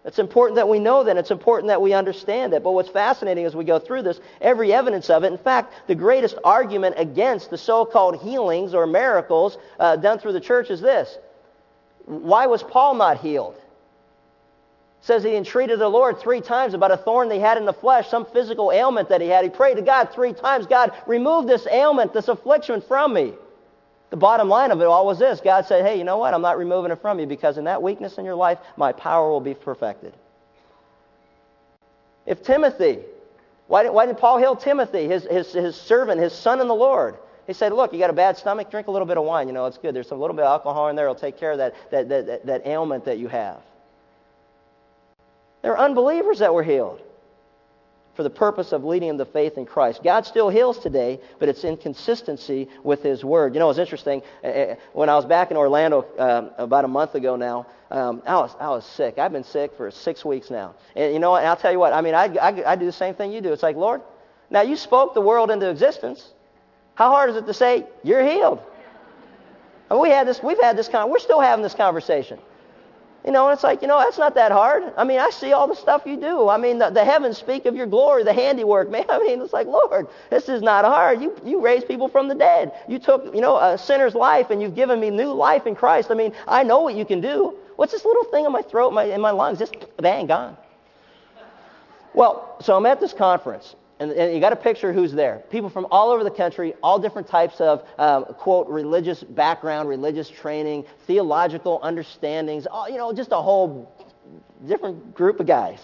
It's important that we know that. It's important that we understand it. But what's fascinating as we go through this, every evidence of it, in fact, the greatest argument against the so-called healings or miracles uh, done through the church is this. Why was Paul not healed? Says he entreated the Lord three times about a thorn he had in the flesh, some physical ailment that he had. He prayed to God three times, God, remove this ailment, this affliction from me. The bottom line of it all was this God said, Hey, you know what? I'm not removing it from you because in that weakness in your life, my power will be perfected. If Timothy, why did, why did Paul heal Timothy, his, his, his servant, his son in the Lord? He said, Look, you got a bad stomach, drink a little bit of wine. You know, it's good. There's a little bit of alcohol in there. It'll take care of that, that, that, that, that ailment that you have. There are unbelievers that were healed for the purpose of leading them to faith in Christ. God still heals today, but it's inconsistency with His Word. You know, it's interesting. Eh, eh, when I was back in Orlando um, about a month ago now, um, I, was, I was sick. I've been sick for six weeks now. And you know what? I'll tell you what. I mean, I, I, I do the same thing you do. It's like, Lord, now you spoke the world into existence. How hard is it to say, you're healed? We had this, we've had this, con- we're still having this conversation. You know, and it's like, you know, that's not that hard. I mean, I see all the stuff you do. I mean, the, the, heavens speak of your glory, the handiwork, man. I mean, it's like, Lord, this is not hard. You, you raised people from the dead. You took, you know, a sinner's life and you've given me new life in Christ. I mean, I know what you can do. What's this little thing in my throat, my, in my lungs? Just bang, gone. Well, so I'm at this conference and, and, you got to picture who's there. People from all over the country, all different types of, um, quote, religious background, religious training, theological understandings, all, you know, just a whole different group of guys.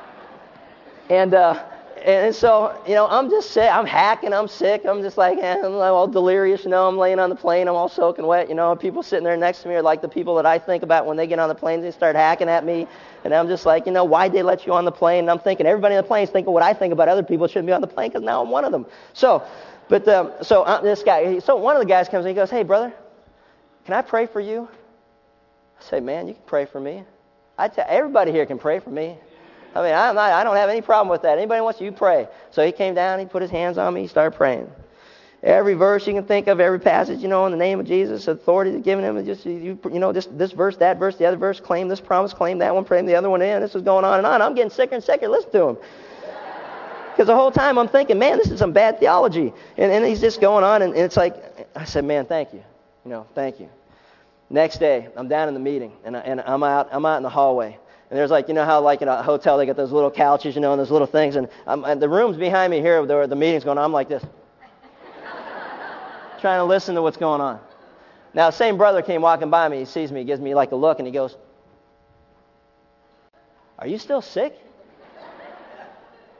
and, uh, and so, you know, I'm just sick. I'm hacking. I'm sick. I'm just like, eh, I'm all delirious. You know, I'm laying on the plane. I'm all soaking wet. You know, people sitting there next to me are like the people that I think about when they get on the plane. They start hacking at me. And I'm just like, you know, why'd they let you on the plane? And I'm thinking, everybody on the plane is thinking what I think about other people shouldn't be on the plane because now I'm one of them. So, but, um, so uh, this guy, so one of the guys comes and he goes, hey, brother, can I pray for you? I say, man, you can pray for me. I tell, everybody here can pray for me. I mean, I'm not, I don't have any problem with that. Anybody wants you pray. So he came down, he put his hands on me, he started praying. Every verse you can think of, every passage, you know, in the name of Jesus, authority given him. Just you, you know, just this verse, that verse, the other verse, claim this promise, claim that one, pray the other one in. This was going on and on. I'm getting sicker and sicker. Listen to him. Because the whole time I'm thinking, man, this is some bad theology. And, and he's just going on, and, and it's like, I said, man, thank you. You know, thank you. Next day, I'm down in the meeting, and, I, and I'm, out, I'm out in the hallway. And there's like, you know how like in a hotel they got those little couches, you know, and those little things. And, and the room's behind me here, the, the meeting's going on. I'm like this. trying to listen to what's going on. Now, same brother came walking by me. He sees me, he gives me like a look, and he goes, Are you still sick?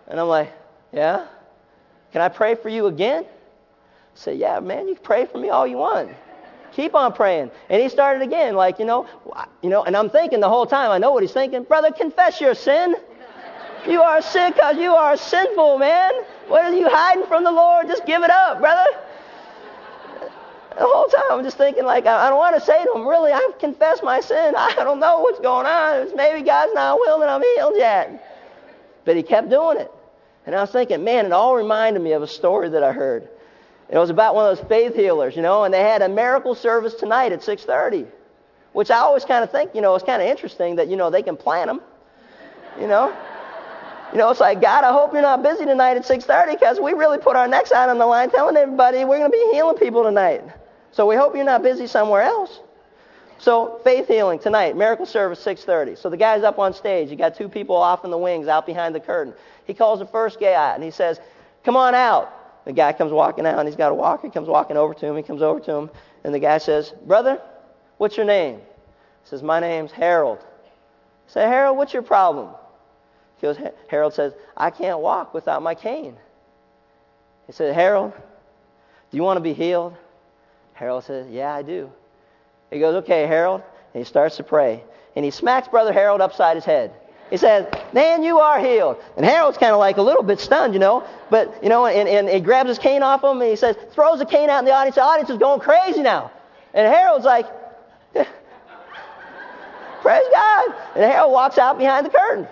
And I'm like, Yeah. Can I pray for you again? I said, Yeah, man, you can pray for me all you want. Keep on praying. And he started again, like, you know, you know, and I'm thinking the whole time, I know what he's thinking. Brother, confess your sin. You are sick because you are sinful, man. What are you hiding from the Lord? Just give it up, brother. The whole time I'm just thinking, like, I don't want to say to him, really, I've confessed my sin. I don't know what's going on. Maybe God's not willing I'm healed yet. But he kept doing it. And I was thinking, man, it all reminded me of a story that I heard. It was about one of those faith healers, you know, and they had a miracle service tonight at 6.30, which I always kind of think, you know, it's kind of interesting that, you know, they can plan them, you know. You know, it's like, God, I hope you're not busy tonight at 6.30 because we really put our necks out on the line telling everybody we're going to be healing people tonight. So we hope you're not busy somewhere else. So faith healing tonight, miracle service 6.30. So the guy's up on stage. You got two people off in the wings out behind the curtain. He calls the first guy out and he says, come on out. The guy comes walking out and he's got a walker. He comes walking over to him. He comes over to him and the guy says, brother, what's your name? He says, my name's Harold. I say, Harold, what's your problem? He goes, Harold says, I can't walk without my cane. He said, Harold, do you want to be healed? Harold says, Yeah, I do. He goes, Okay, Harold. And he starts to pray. And he smacks Brother Harold upside his head. He says, Man, you are healed. And Harold's kind of like a little bit stunned, you know. But, you know, and, and he grabs his cane off him and he says, throws the cane out in the audience. The audience is going crazy now. And Harold's like, Praise God. And Harold walks out behind the curtain.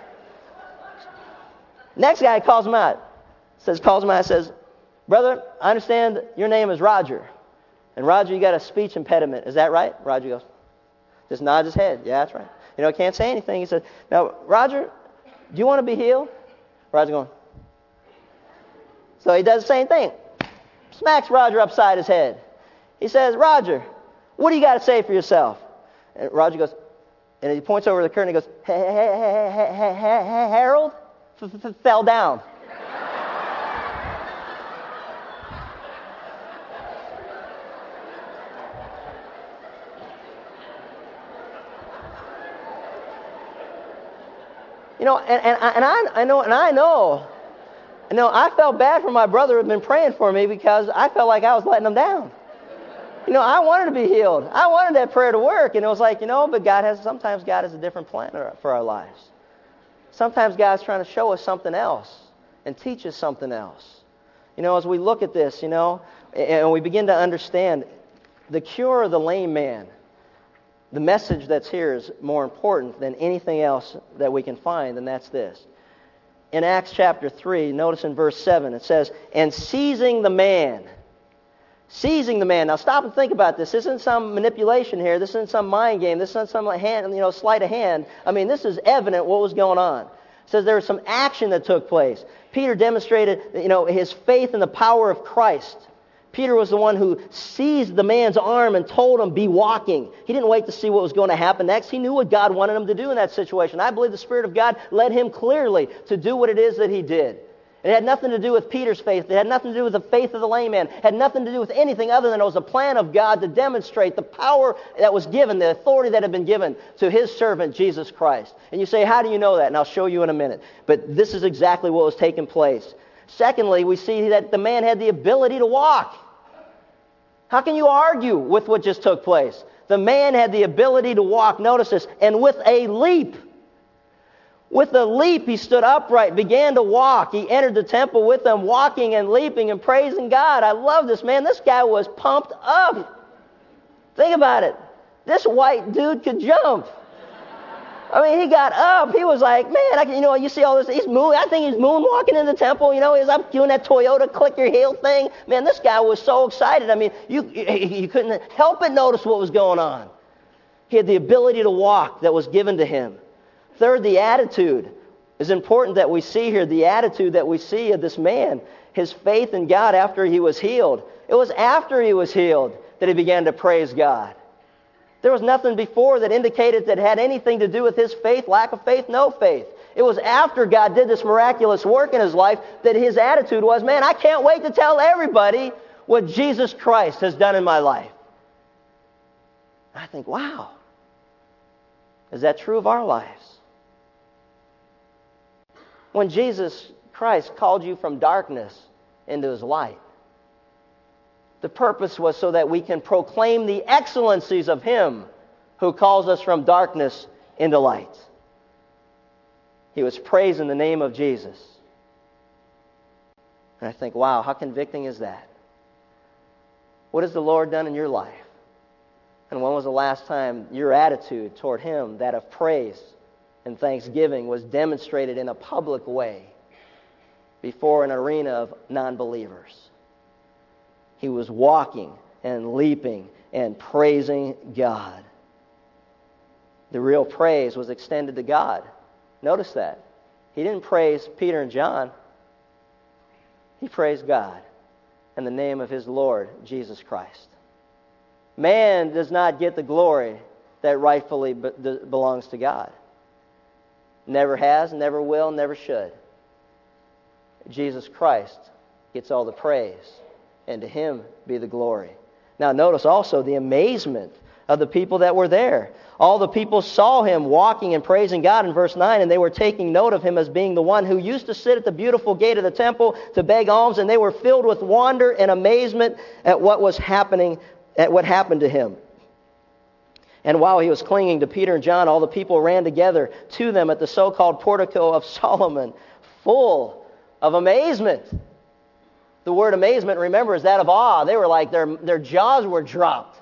Next guy calls him out. Says, calls him out says, Brother, I understand your name is Roger. And Roger, you got a speech impediment. Is that right? Roger goes, just nods his head. Yeah, that's right. You know, can't say anything. He said, Now, Roger, do you want to be healed? Roger going, So he does the same thing. Smacks Roger upside his head. He says, Roger, what do you got to say for yourself? And Roger goes, and he points over the curtain and goes, hey, hey, hey, Harold fell down. You know, and, and, I, and I, I know, and I know, you know, I felt bad for my brother who had been praying for me because I felt like I was letting him down. You know, I wanted to be healed. I wanted that prayer to work. And it was like, you know, but God has, sometimes God has a different plan for our lives. Sometimes God's trying to show us something else and teach us something else. You know, as we look at this, you know, and we begin to understand the cure of the lame man the message that's here is more important than anything else that we can find, and that's this. In Acts chapter 3, notice in verse 7, it says, And seizing the man, seizing the man. Now stop and think about this. This isn't some manipulation here. This isn't some mind game. This isn't some hand, you know, sleight of hand. I mean, this is evident what was going on. It says there was some action that took place. Peter demonstrated, you know, his faith in the power of Christ. Peter was the one who seized the man's arm and told him, be walking. He didn't wait to see what was going to happen next. He knew what God wanted him to do in that situation. I believe the Spirit of God led him clearly to do what it is that he did. It had nothing to do with Peter's faith. It had nothing to do with the faith of the lame man. It had nothing to do with anything other than it was a plan of God to demonstrate the power that was given, the authority that had been given to his servant, Jesus Christ. And you say, how do you know that? And I'll show you in a minute. But this is exactly what was taking place. Secondly, we see that the man had the ability to walk. How can you argue with what just took place? The man had the ability to walk, notice this, and with a leap, with a leap, he stood upright, began to walk. He entered the temple with them, walking and leaping and praising God. I love this, man. This guy was pumped up. Think about it. This white dude could jump. I mean, he got up. He was like, man, I can, you know, you see all this. He's moon. I think he's moonwalking in the temple. You know, he's up doing that Toyota click your heel thing. Man, this guy was so excited. I mean, you, you couldn't help but notice what was going on. He had the ability to walk that was given to him. Third, the attitude is important that we see here. The attitude that we see of this man, his faith in God after he was healed. It was after he was healed that he began to praise God. There was nothing before that indicated that had anything to do with his faith, lack of faith, no faith. It was after God did this miraculous work in his life that his attitude was, man, I can't wait to tell everybody what Jesus Christ has done in my life. I think, wow, is that true of our lives? When Jesus Christ called you from darkness into his light, the purpose was so that we can proclaim the excellencies of him who calls us from darkness into light. He was praising the name of Jesus. And I think, wow, how convicting is that? What has the Lord done in your life? And when was the last time your attitude toward Him, that of praise and thanksgiving, was demonstrated in a public way before an arena of non believers? He was walking and leaping and praising God. The real praise was extended to God. Notice that. He didn't praise Peter and John, he praised God in the name of his Lord, Jesus Christ. Man does not get the glory that rightfully belongs to God. Never has, never will, never should. Jesus Christ gets all the praise, and to him be the glory. Now, notice also the amazement of the people that were there. All the people saw him walking and praising God in verse 9, and they were taking note of him as being the one who used to sit at the beautiful gate of the temple to beg alms, and they were filled with wonder and amazement at what was happening, at what happened to him. And while he was clinging to Peter and John, all the people ran together to them at the so called portico of Solomon, full of amazement. The word amazement, remember, is that of awe. They were like, their, their jaws were dropped.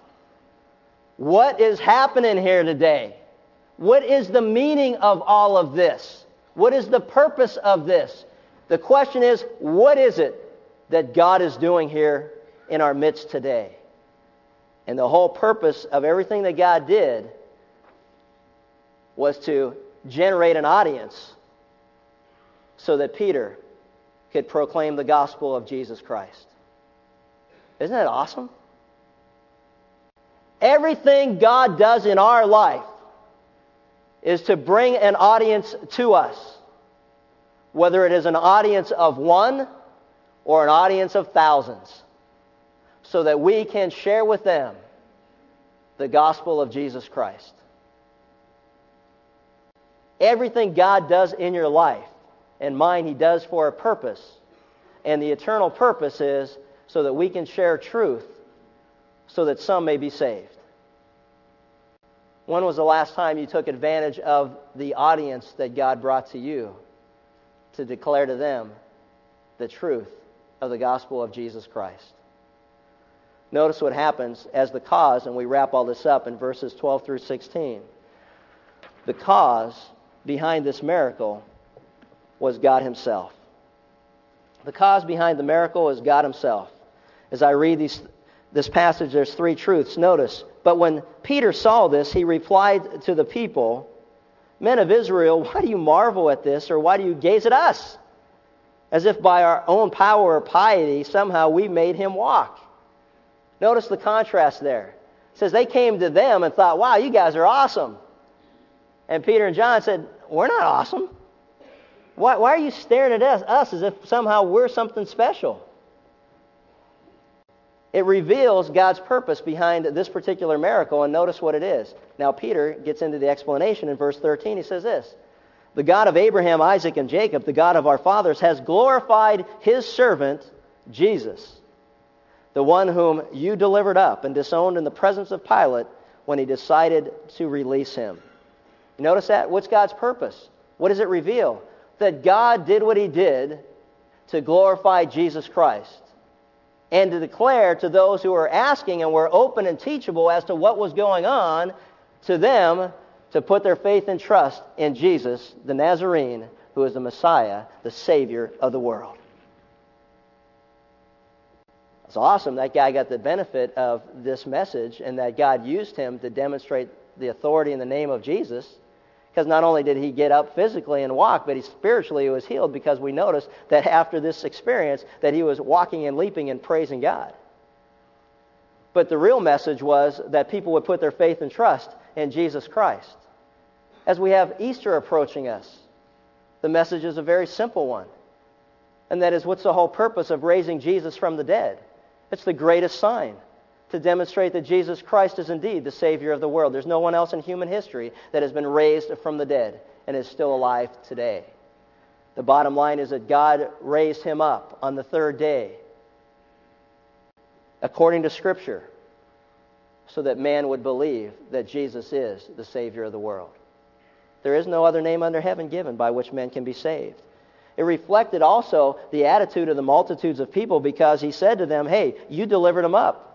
What is happening here today? What is the meaning of all of this? What is the purpose of this? The question is, what is it that God is doing here in our midst today? And the whole purpose of everything that God did was to generate an audience so that Peter could proclaim the gospel of Jesus Christ. Isn't that awesome? Everything God does in our life is to bring an audience to us, whether it is an audience of one or an audience of thousands, so that we can share with them the gospel of Jesus Christ. Everything God does in your life and mine, He does for a purpose. And the eternal purpose is so that we can share truth so that some may be saved. When was the last time you took advantage of the audience that God brought to you to declare to them the truth of the gospel of Jesus Christ? Notice what happens as the cause, and we wrap all this up in verses 12 through 16. The cause behind this miracle was God Himself. The cause behind the miracle is God Himself. As I read these, this passage, there's three truths. Notice but when Peter saw this, he replied to the people, Men of Israel, why do you marvel at this, or why do you gaze at us? As if by our own power or piety, somehow we made him walk. Notice the contrast there. It says they came to them and thought, Wow, you guys are awesome. And Peter and John said, We're not awesome. Why, why are you staring at us, us as if somehow we're something special? It reveals God's purpose behind this particular miracle, and notice what it is. Now, Peter gets into the explanation in verse 13. He says this The God of Abraham, Isaac, and Jacob, the God of our fathers, has glorified his servant, Jesus, the one whom you delivered up and disowned in the presence of Pilate when he decided to release him. Notice that? What's God's purpose? What does it reveal? That God did what he did to glorify Jesus Christ and to declare to those who were asking and were open and teachable as to what was going on to them to put their faith and trust in Jesus, the Nazarene, who is the Messiah, the Savior of the world. It's awesome that guy got the benefit of this message and that God used him to demonstrate the authority in the name of Jesus. Because not only did he get up physically and walk, but he spiritually was healed because we noticed that after this experience that he was walking and leaping and praising God. But the real message was that people would put their faith and trust in Jesus Christ. As we have Easter approaching us, the message is a very simple one. And that is what's the whole purpose of raising Jesus from the dead? It's the greatest sign to demonstrate that Jesus Christ is indeed the Savior of the world. There's no one else in human history that has been raised from the dead and is still alive today. The bottom line is that God raised him up on the third day, according to Scripture, so that man would believe that Jesus is the Savior of the world. There is no other name under heaven given by which men can be saved. It reflected also the attitude of the multitudes of people because he said to them, Hey, you delivered him up.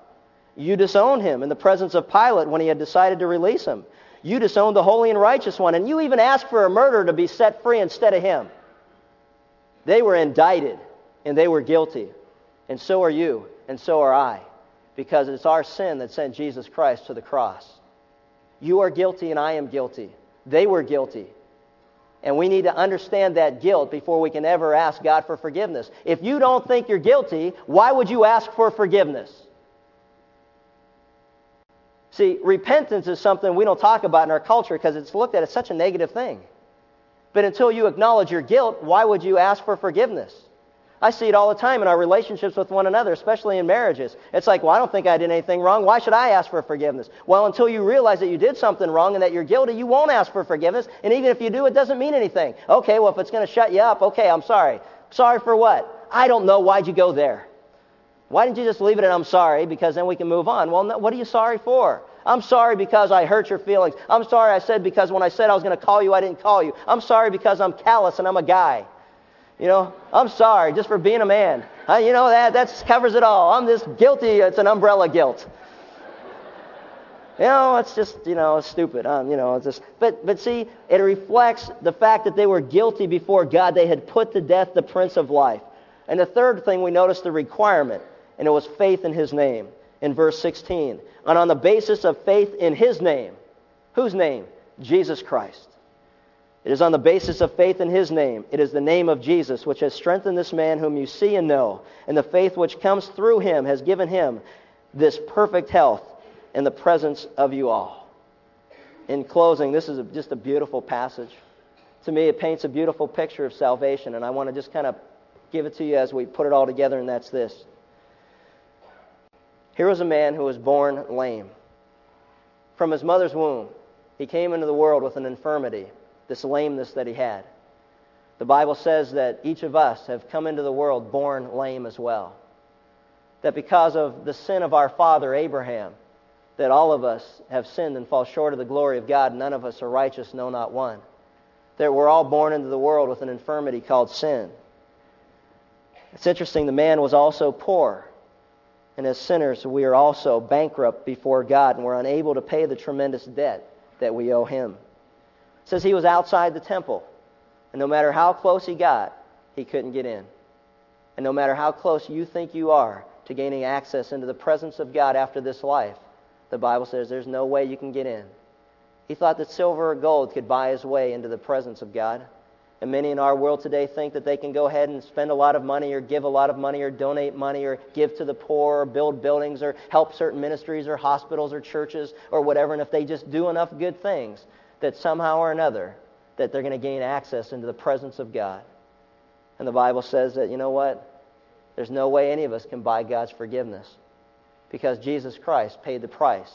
You disowned him in the presence of Pilate when he had decided to release him. You disowned the holy and righteous one, and you even asked for a murderer to be set free instead of him. They were indicted, and they were guilty. And so are you, and so are I, because it's our sin that sent Jesus Christ to the cross. You are guilty, and I am guilty. They were guilty. And we need to understand that guilt before we can ever ask God for forgiveness. If you don't think you're guilty, why would you ask for forgiveness? See, repentance is something we don't talk about in our culture because it's looked at as such a negative thing. But until you acknowledge your guilt, why would you ask for forgiveness? I see it all the time in our relationships with one another, especially in marriages. It's like, well, I don't think I did anything wrong. Why should I ask for forgiveness? Well, until you realize that you did something wrong and that you're guilty, you won't ask for forgiveness. And even if you do, it doesn't mean anything. Okay, well, if it's going to shut you up, okay, I'm sorry. Sorry for what? I don't know. Why'd you go there? Why didn't you just leave it at I'm sorry because then we can move on? Well, no, what are you sorry for? I'm sorry because I hurt your feelings. I'm sorry I said because when I said I was going to call you, I didn't call you. I'm sorry because I'm callous and I'm a guy. You know, I'm sorry just for being a man. I, you know, that that covers it all. I'm just guilty. It's an umbrella guilt. You know, it's just, you know, stupid. Um, you know, it's just, but, but see, it reflects the fact that they were guilty before God. They had put to death the Prince of Life. And the third thing, we notice the requirement, and it was faith in his name in verse 16. And on the basis of faith in his name, whose name? Jesus Christ. It is on the basis of faith in his name. It is the name of Jesus which has strengthened this man whom you see and know. And the faith which comes through him has given him this perfect health in the presence of you all. In closing, this is a, just a beautiful passage. To me, it paints a beautiful picture of salvation, and I want to just kind of give it to you as we put it all together, and that's this. Here was a man who was born lame. From his mother's womb, he came into the world with an infirmity this lameness that he had. The Bible says that each of us have come into the world born lame as well. That because of the sin of our father Abraham, that all of us have sinned and fall short of the glory of God. None of us are righteous, no, not one. That we're all born into the world with an infirmity called sin. It's interesting, the man was also poor. And as sinners, we are also bankrupt before God, and we're unable to pay the tremendous debt that we owe him says he was outside the temple. And no matter how close he got, he couldn't get in. And no matter how close you think you are to gaining access into the presence of God after this life, the Bible says there's no way you can get in. He thought that silver or gold could buy his way into the presence of God. And many in our world today think that they can go ahead and spend a lot of money or give a lot of money or donate money or give to the poor or build buildings or help certain ministries or hospitals or churches or whatever. And if they just do enough good things, that somehow or another that they're going to gain access into the presence of God. And the Bible says that, you know what? There's no way any of us can buy God's forgiveness because Jesus Christ paid the price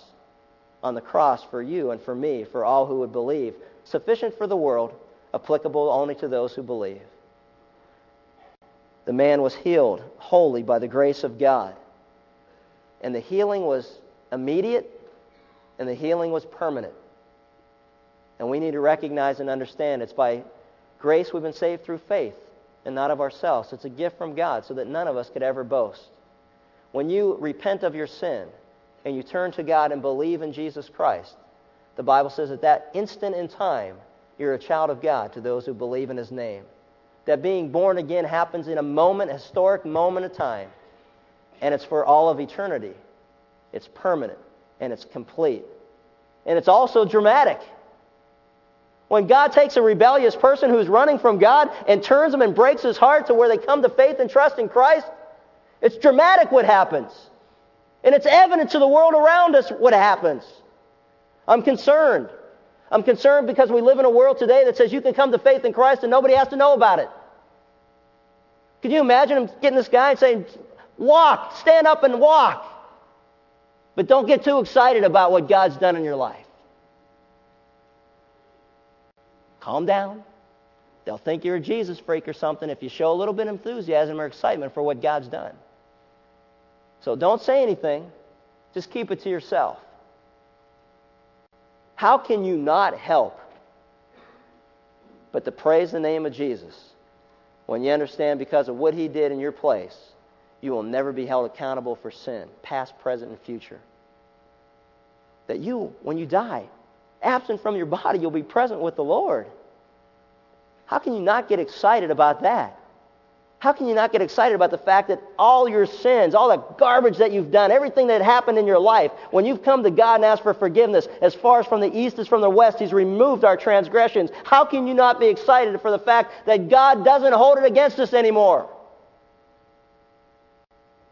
on the cross for you and for me, for all who would believe, sufficient for the world, applicable only to those who believe. The man was healed wholly by the grace of God. And the healing was immediate and the healing was permanent. And we need to recognize and understand it's by grace we've been saved through faith and not of ourselves. It's a gift from God so that none of us could ever boast. When you repent of your sin and you turn to God and believe in Jesus Christ, the Bible says at that instant in time, you're a child of God to those who believe in his name. That being born again happens in a moment, a historic moment of time, and it's for all of eternity. It's permanent and it's complete. And it's also dramatic. When God takes a rebellious person who's running from God and turns them and breaks his heart to where they come to faith and trust in Christ, it's dramatic what happens. And it's evident to the world around us what happens. I'm concerned. I'm concerned because we live in a world today that says you can come to faith in Christ and nobody has to know about it. Could you imagine him getting this guy and saying, Walk, stand up and walk? But don't get too excited about what God's done in your life. Calm down. They'll think you're a Jesus freak or something if you show a little bit of enthusiasm or excitement for what God's done. So don't say anything. Just keep it to yourself. How can you not help but to praise the name of Jesus when you understand because of what he did in your place, you will never be held accountable for sin, past, present, and future? That you, when you die, absent from your body, you'll be present with the Lord. How can you not get excited about that? How can you not get excited about the fact that all your sins, all the garbage that you've done, everything that happened in your life, when you've come to God and asked for forgiveness, as far as from the east as from the west, He's removed our transgressions. How can you not be excited for the fact that God doesn't hold it against us anymore?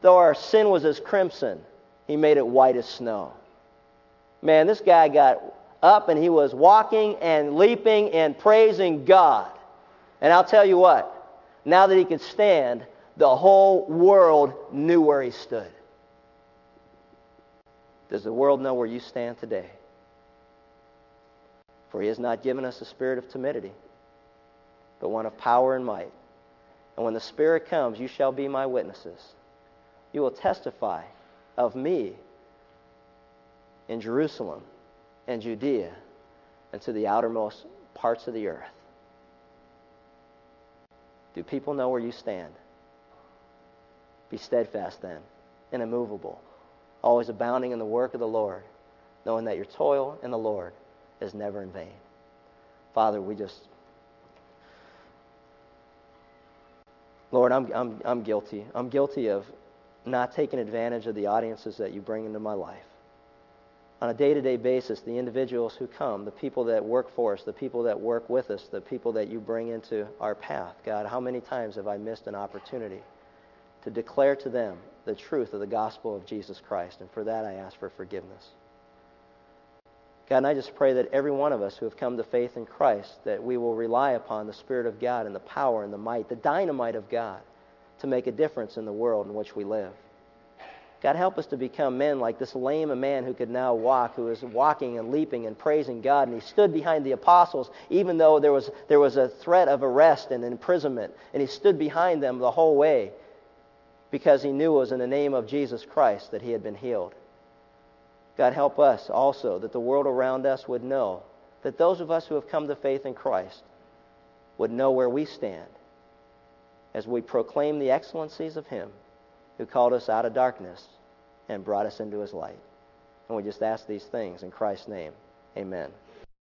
Though our sin was as crimson, He made it white as snow. Man, this guy got up and he was walking and leaping and praising God. And I'll tell you what, now that he could stand, the whole world knew where he stood. Does the world know where you stand today? For he has not given us a spirit of timidity, but one of power and might. And when the Spirit comes, you shall be my witnesses. You will testify of me in Jerusalem and Judea and to the outermost parts of the earth. Do people know where you stand? Be steadfast then and immovable, always abounding in the work of the Lord, knowing that your toil in the Lord is never in vain. Father, we just. Lord, I'm, I'm, I'm guilty. I'm guilty of not taking advantage of the audiences that you bring into my life on a day to day basis, the individuals who come, the people that work for us, the people that work with us, the people that you bring into our path. God, how many times have I missed an opportunity to declare to them the truth of the gospel of Jesus Christ? And for that, I ask for forgiveness. God, and I just pray that every one of us who have come to faith in Christ, that we will rely upon the Spirit of God and the power and the might, the dynamite of God, to make a difference in the world in which we live. God, help us to become men like this lame man who could now walk, who was walking and leaping and praising God. And he stood behind the apostles, even though there was, there was a threat of arrest and imprisonment. And he stood behind them the whole way because he knew it was in the name of Jesus Christ that he had been healed. God, help us also that the world around us would know that those of us who have come to faith in Christ would know where we stand as we proclaim the excellencies of him who called us out of darkness and brought us into his light. And we just ask these things in Christ's name. Amen.